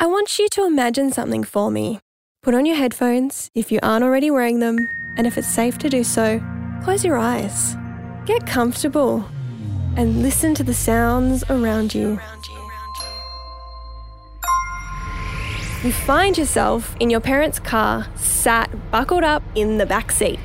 I want you to imagine something for me. Put on your headphones if you aren't already wearing them, and if it's safe to do so, close your eyes. Get comfortable and listen to the sounds around you. You find yourself in your parents' car, sat buckled up in the back seat.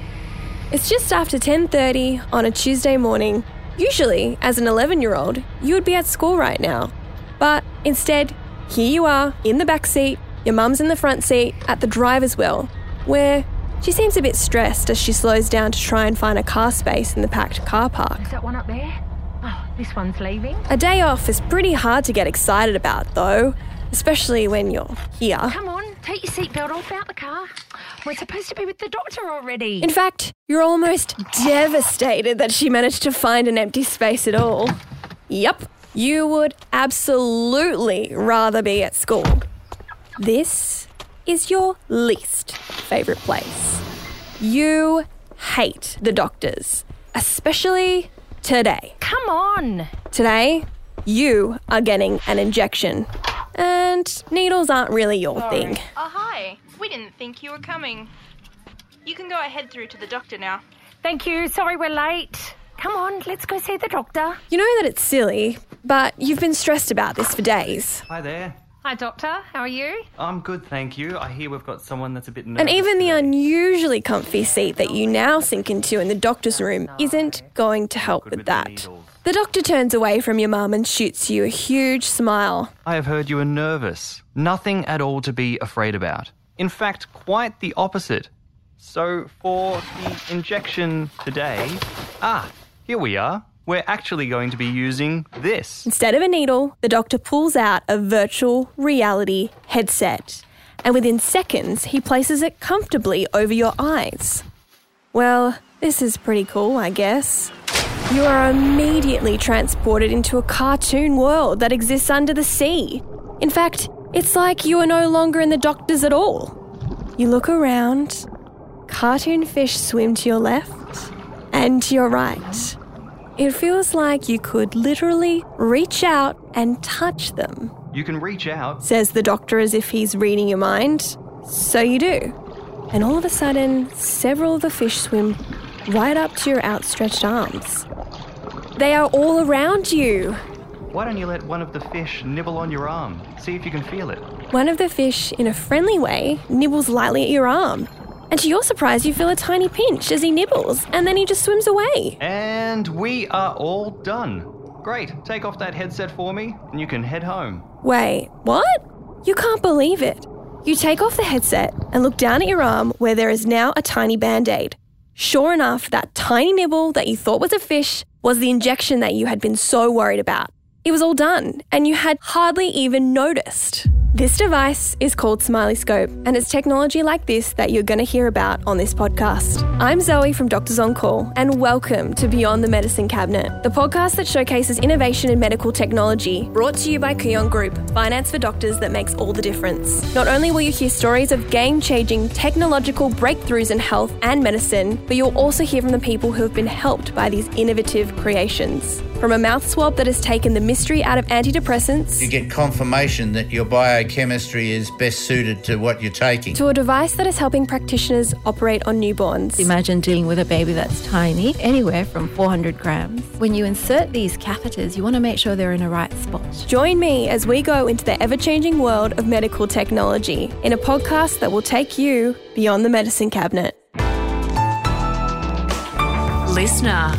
It's just after 10:30 on a Tuesday morning. Usually, as an 11-year-old, you would be at school right now. But instead, here you are in the back seat, your mum's in the front seat at the driver's wheel, where she seems a bit stressed as she slows down to try and find a car space in the packed car park. Is that one up there? Oh, this one's leaving. A day off is pretty hard to get excited about, though, especially when you're here. Come on, take your seatbelt off out the car. We're supposed to be with the doctor already. In fact, you're almost devastated that she managed to find an empty space at all. Yup, you would absolutely rather be at school. This is your least favourite place. You hate the doctors, especially today. Come on. Today, you are getting an injection. And needles aren't really your thing. Oh, hi. We didn't think you were coming. You can go ahead through to the doctor now. Thank you. Sorry we're late. Come on, let's go see the doctor. You know that it's silly, but you've been stressed about this for days. Hi there. Hi, doctor. How are you? I'm good, thank you. I hear we've got someone that's a bit nervous. And even the unusually comfy seat that you now sink into in the doctor's room isn't going to help with with that. The doctor turns away from your mum and shoots you a huge smile. I have heard you are nervous. Nothing at all to be afraid about. In fact, quite the opposite. So, for the injection today. Ah, here we are. We're actually going to be using this. Instead of a needle, the doctor pulls out a virtual reality headset. And within seconds, he places it comfortably over your eyes. Well, this is pretty cool, I guess. You are immediately transported into a cartoon world that exists under the sea. In fact, it's like you are no longer in the doctors at all. You look around, cartoon fish swim to your left and to your right. It feels like you could literally reach out and touch them, You can reach out. says the doctor as if he's reading your mind. So you do. And all of a sudden, several of the fish swim right up to your outstretched arms. They are all around you. Why don't you let one of the fish nibble on your arm? See if you can feel it. One of the fish, in a friendly way, nibbles lightly at your arm. And to your surprise, you feel a tiny pinch as he nibbles, and then he just swims away. And we are all done. Great. Take off that headset for me, and you can head home. Wait, what? You can't believe it. You take off the headset and look down at your arm where there is now a tiny band aid. Sure enough, that tiny nibble that you thought was a fish was the injection that you had been so worried about. It was all done, and you had hardly even noticed. This device is called Smileyscope, and it's technology like this that you're going to hear about on this podcast. I'm Zoe from Doctors on Call, and welcome to Beyond the Medicine Cabinet, the podcast that showcases innovation in medical technology, brought to you by Kooyong Group, finance for doctors that makes all the difference. Not only will you hear stories of game changing technological breakthroughs in health and medicine, but you'll also hear from the people who have been helped by these innovative creations. From a mouth swab that has taken the mystery out of antidepressants, You get confirmation that your biochemistry is best suited to what you're taking. to a device that is helping practitioners operate on newborns. Imagine dealing with a baby that's tiny, anywhere from 400 grams. When you insert these catheters, you want to make sure they're in the right spot. Join me as we go into the ever changing world of medical technology in a podcast that will take you beyond the medicine cabinet. Listener.